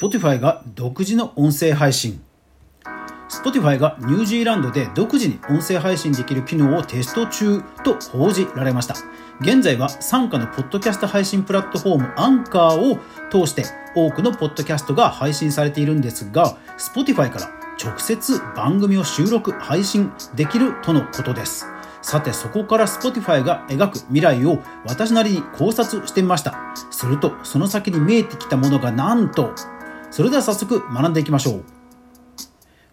Spotify が独自の音声配信。Spotify がニュージーランドで独自に音声配信できる機能をテスト中と報じられました。現在は傘下のポッドキャスト配信プラットフォームアンカーを通して多くのポッドキャストが配信されているんですが Spotify から直接番組を収録配信できるとのことです。さてそこから Spotify が描く未来を私なりに考察してみました。するとその先に見えてきたものがなんとそれでは早速学んでいきましょう。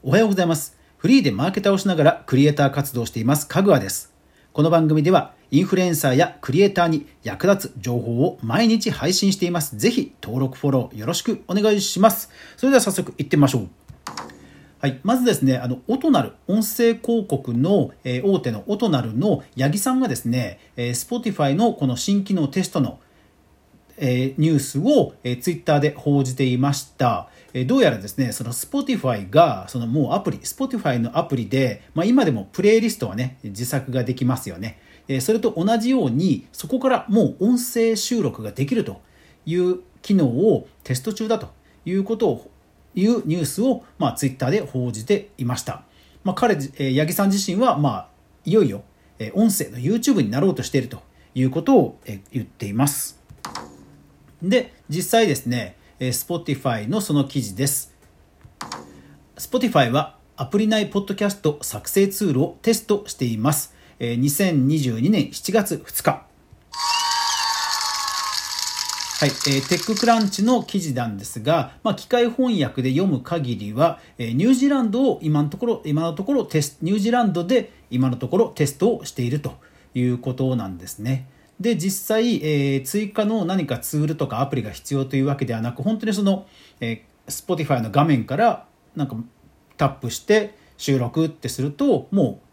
おはようございます。フリーでマーケターをしながらクリエイター活動していますかぐわです。この番組ではインフルエンサーやクリエイターに役立つ情報を毎日配信しています。ぜひ登録フォローよろしくお願いします。それでは早速行ってみましょう。はい、まずですね、あの、オトナル、音声広告の、えー、大手のオトナルの八木さんがですね、えー、Spotify のこの新機能テストの、えー、ニュースを、えー、ツイッターで報じていました。えー、どうやらですね、その Spotify が、そのもうアプリ、Spotify のアプリで、まあ今でもプレイリストはね、自作ができますよね。えー、それと同じように、そこからもう音声収録ができるという機能をテスト中だということをいうニュースを、まあ、ツイッターで報じていました。まあ、彼、えー、八木さん自身は、まあ、いよいよ、えー、音声の YouTube になろうとしているということを、えー、言っています。で、実際ですね、えー、Spotify のその記事です。Spotify はアプリ内ポッドキャスト作成ツールをテストしています。えー、2022年7月2日。はい、えー、テッククランチの記事なんですが、まあ、機械翻訳で読む限りは、えー、ニュージーランドを今のところ、今のところテスニュージーランドで今のところテストをしているということなんですね。で、実際、えー、追加の何かツールとかアプリが必要というわけではなく、本当にその、えー、Spotify の画面からなんかタップして収録ってすると、もう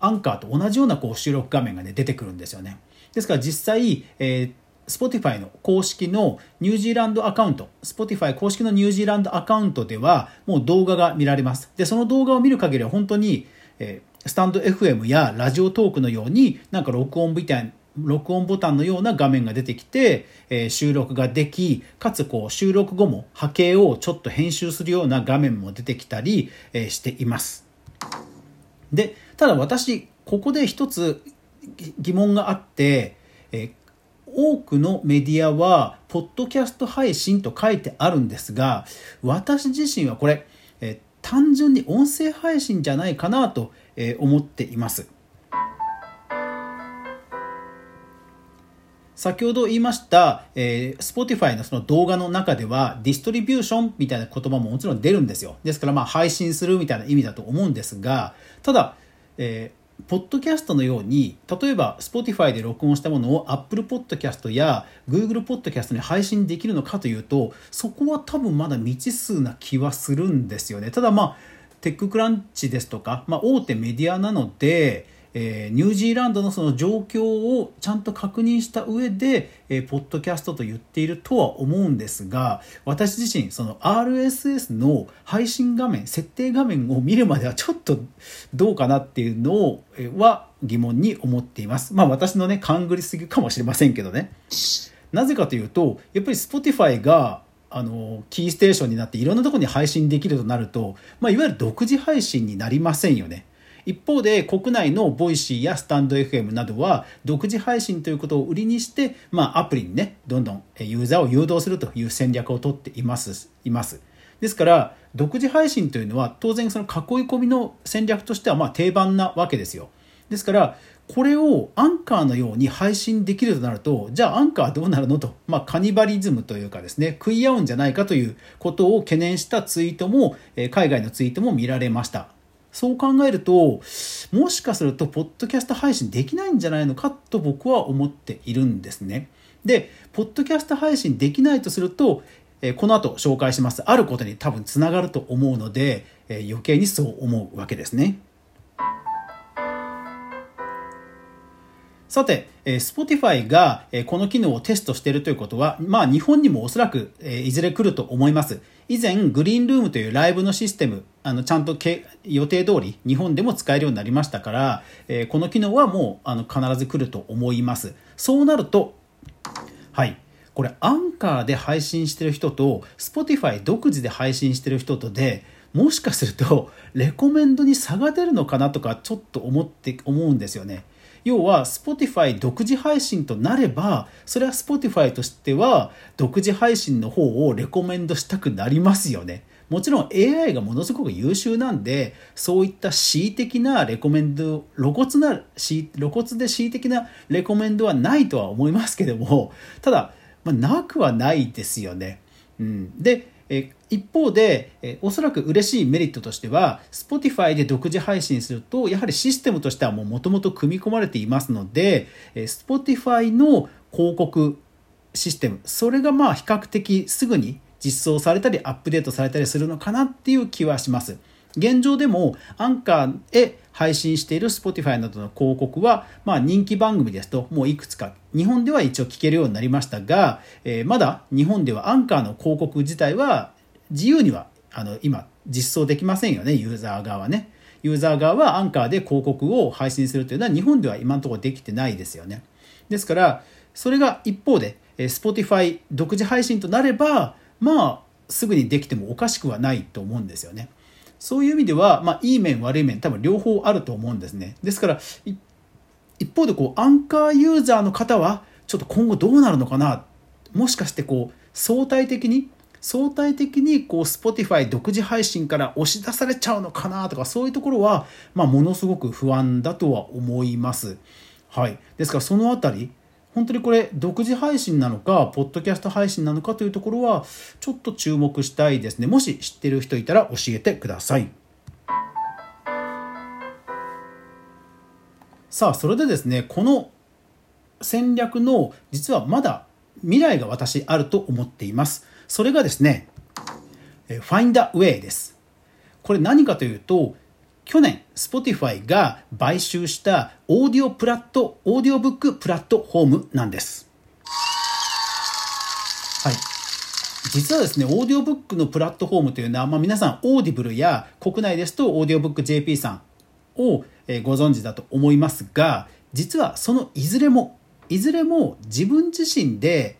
アンカーと同じようなこう収録画面がね、出てくるんですよね。ですから実際、えー Spotify の公式のニュージーランドアカウント、Spotify 公式のニュージーランドアカウントでは、もう動画が見られます。で、その動画を見る限りは本当に、えー、スタンド FM やラジオトークのように、なんか録音みたい録音ボタンのような画面が出てきて、えー、収録ができ、かつこう収録後も波形をちょっと編集するような画面も出てきたり、えー、しています。で、ただ私、ここで一つ疑問があって、えー、多くのメディアは、ポッドキャスト配信と書いてあるんですが、私自身はこれ、え単純に音声配信じゃないかなと思っています。先ほど言いました、えー、Spotify のその動画の中では、ディストリビューションみたいな言葉ももちろん出るんですよ。ですから、まあ、配信するみたいな意味だと思うんですが、ただ、えーポッドキャストのように、例えば Spotify で録音したものを Apple Podcast や Google Podcast に配信できるのかというと、そこは多分まだ未知数な気はするんですよね。ただまあ、テッククランチですとか、まあ、大手メディアなので、えー、ニュージーランドのその状況をちゃんと確認した上で、えー、ポッドキャストと言っているとは思うんですが、私自身、その RSS の配信画面、設定画面を見るまではちょっとどうかなっていうのを、えー、は疑問に思っています。まあ私のね、勘ぐりすぎかもしれませんけどね。なぜかというと、やっぱり Spotify があの、キーステーションになっていろんなところに配信できるとなると、まあ、いわゆる独自配信になりませんよね。一方で国内のボイシーやスタンド FM などは独自配信ということを売りにして、まあ、アプリにねどんどんユーザーを誘導するという戦略をとっていますいますですから独自配信というのは当然その囲い込みの戦略としてはまあ定番なわけですよですからこれをアンカーのように配信できるとなると、じゃあアンカーはどうなるのと、まあ、カニバリズムというかですね、食い合うんじゃないかということを懸念したツイートも、海外のツイートも見られました。そう考えると、もしかすると、ポッドキャスト配信できないんじゃないのかと僕は思っているんですね。で、ポッドキャスト配信できないとすると、えこの後紹介します、あることに多分つながると思うので、え余計にそう思うわけですね。さて、Spotify が、この機能をテストしているということは、まあ日本にもおそらく、いずれ来ると思います。以前、グリーンルームというライブのシステム、あのちゃんと予定通り日本でも使えるようになりましたから、えー、この機能はもうあの必ず来ると思います。そうなると、はい。これアンカーで配信してる人と Spotify 独自で配信してる人とでもしかするとレコメンドに差が出るのかなとかちょっと思って思うんですよね。要は Spotify 独自配信となればそれは Spotify としては独自配信の方をレコメンドしたくなりますよね。もちろん AI がものすごく優秀なんでそういった恣意的なレコメンド露骨な露骨で恣意的なレコメンドはないとは思いますけどもただ、まあ、なくはないですよね。うん、でえ一方で、えおそらく嬉しいメリットとしては Spotify で独自配信するとやはりシステムとしてはもともと組み込まれていますので、え Spotify の広告システムそれがまあ比較的すぐに実装されたりアップデートされたりするのかなっていう気はします。現状でもアンカーへ配信している Spotify などの広告は、まあ、人気番組ですともういくつか日本では一応聞けるようになりましたが、えー、まだ日本ではアンカーの広告自体は自由にはあの今実装できませんよねユーザー側はねユーザー側はアンカーで広告を配信するというのは日本では今のところできてないですよねですからそれが一方で Spotify 独自配信となればまあすぐにできてもおかしくはないと思うんですよね。そういう意味では、まあ、いい面悪い面多分両方あると思うんですね。ですから一方でこうアンカーユーザーの方はちょっと今後どうなるのかな？もしかしてこう相対的に相対的にこう Spotify 独自配信から押し出されちゃうのかな？とかそういうところは、まあ、ものすごく不安だとは思います。はい、ですからそのあたり本当にこれ独自配信なのかポッドキャスト配信なのかというところはちょっと注目したいですね。もし知ってる人いたら教えてください。さあそれでですねこの戦略の実はまだ未来が私あると思っています。それがですね Findaway です。これ何かというと去年 Spotify が買収したオーディオプラット、オーディオブックプラットフォームなんです。はい。実はですね、オーディオブックのプラットフォームというのは、まあ、皆さん、 Audible や国内ですと、 audiobook.jp さんをご存知だと思いますが、実はそのいずれも、いずれも自分自身で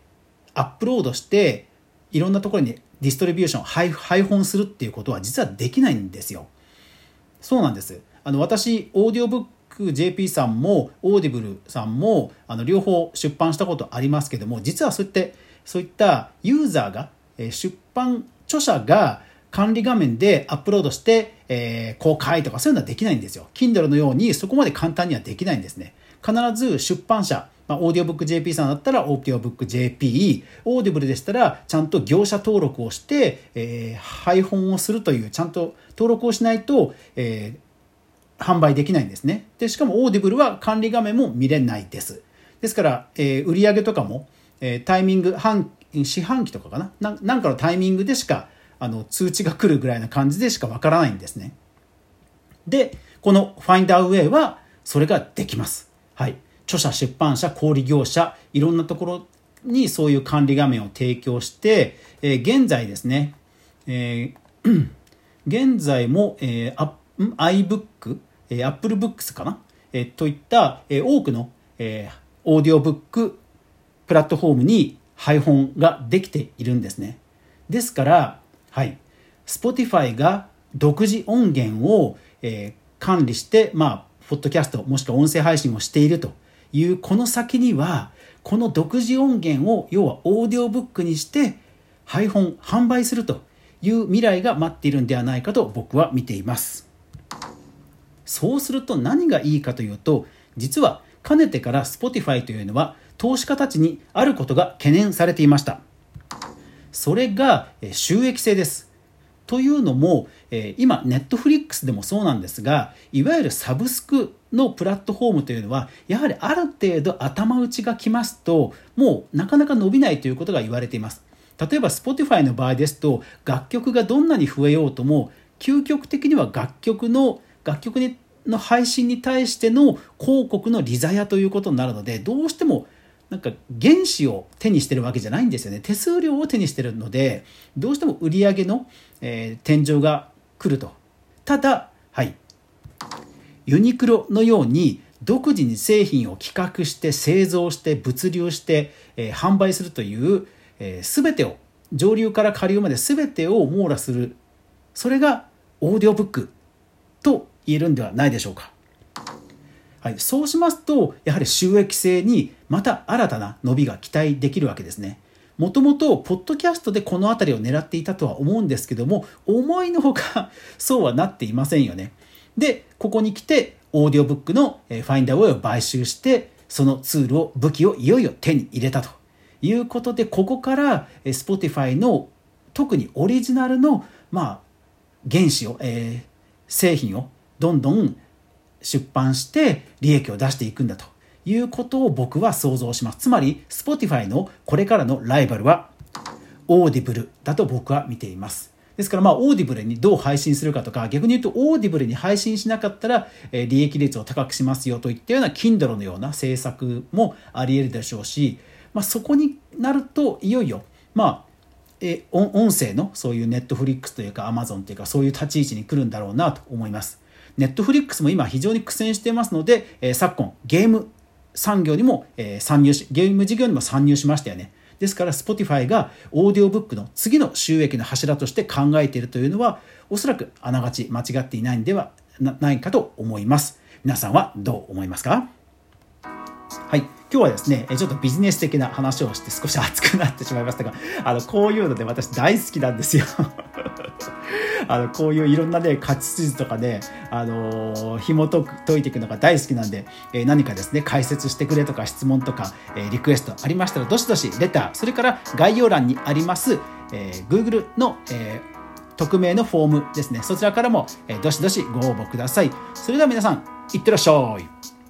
アップロードして、いろんなところにディストリビューション、配配本するっていうことは実はできないんですよ。そうなんです。あの私、 audiobook.jp さんも、 Audible さんも、あの両方出版したことありますけども、実はそういって、そういったユーザーが、出版、著者が管理画面でアップロードして、えー、公開とかそういうのはできないんですよ。Kindle のようにそこまで簡単にはできないんですね。必ず出版社、ま、オーディオブック JP さんだったらオーディオブック JP、オーディブルでしたらちゃんと業者登録をして、えー、配本をするというちゃんと登録をしないと、えー、販売できないんですね。で、しかも Audible は管理画面も見れないです。ですから、えー、売上とかも、えー、タイミング、半、四半期とかかな？なんかのタイミングでしか、あの、通知が来るぐらいな感じでしかわからないんですね。で、この Findaway は、それができます。はい。著者、出版社、小売業者、いろんなところにそういう管理画面を提供して、えー、現在ですね、えー、現在も、えー、iBook、えー、Apple Books かな、えー、といった、えー、多くの、えー、オーディオブックプラットフォームに配本ができているんですね。ですから、はい、Spotify が独自音源を、えー、管理して、まあ、ポッドキャストもしくは音声配信をしているというこの先にはこの独自音源を要はオーディオブックにして配本販売するという未来が待っているんではないかと僕は見ています。そうすると何がいいかというと実はかねてから Spotify というのは投資家たちにあることが懸念されていました。それが収益性です。というのも、え今、ネットフリックスでもそうなんですが、いわゆるサブスクのプラットフォームというのは、やはりある程度頭打ちがきますと、もうなかなか伸びないということが言われています。例えば Spotify の場合ですと、楽曲がどんなに増えようとも、究極的には楽曲の、楽曲の配信に対しての広告の利ザヤということになるので、どうしてもなんか原資を手にしてるわけじゃないんですよね。手数料を手にしてるので、どうしても売り上げの、えー、天井が来ると。ただ、はい。ユニクロのように独自に製品を企画して製造して物流して、えー、販売するという、えー、全てを上流から下流まで全てを網羅するそれがオーディオブックと言えるんではないでしょうか。はい、そうしますとやはり収益性にまた新たな伸びが期待できるわけですね。もともとポッドキャストでこの辺りを狙っていたとは思うんですけども思いのほか そうはなっていませんよね。でここに来てオーディオブックのファインダーウェイを買収してそのツールを武器をいよいよ手に入れたということでここから Spotify の特にオリジナルのまあ原資を、えー、製品をどんどん出版して利益を出していくんだということを僕は想像します。つまり Spotify のこれからのライバルはオーディブルだと僕は見ています。ですからまあオーディブルにどう配信するかとか逆に言うとオーディブルに配信しなかったら、え利益率を高くしますよといったような Kindle のような政策もあり得るでしょうし、まあ、そこになるといよいよまあえ音声のそういうネットフリックスというかアマゾンというかそういう立ち位置に来るんだろうなと思います。ネットフリックスも今非常に苦戦していますので、え昨今ゲーム産業にも、え参入しゲーム事業にも参入しましたよね。ですから Spotify がオーディオブックの次の収益の柱として考えているというのはおそらくあながち間違っていないんではないかと思います。皆さんはどう思いますか？はい。今日はですね、ちょっとビジネス的な話をして少し熱くなってしまいましたが、あの、こういうので私大好きなんですよ。あの、こういういろんなね、勝ち筋とかね、あの、紐解く、解いていくのが大好きなんで、えー、何かですね、解説してくれとか質問とか、えー、リクエストありましたら、どしどしレター、それから概要欄にあります、えー、Google の、えー、匿名のフォームですね。そちらからも、え、どしどしご応募ください。それでは皆さん、いってらっしゃい。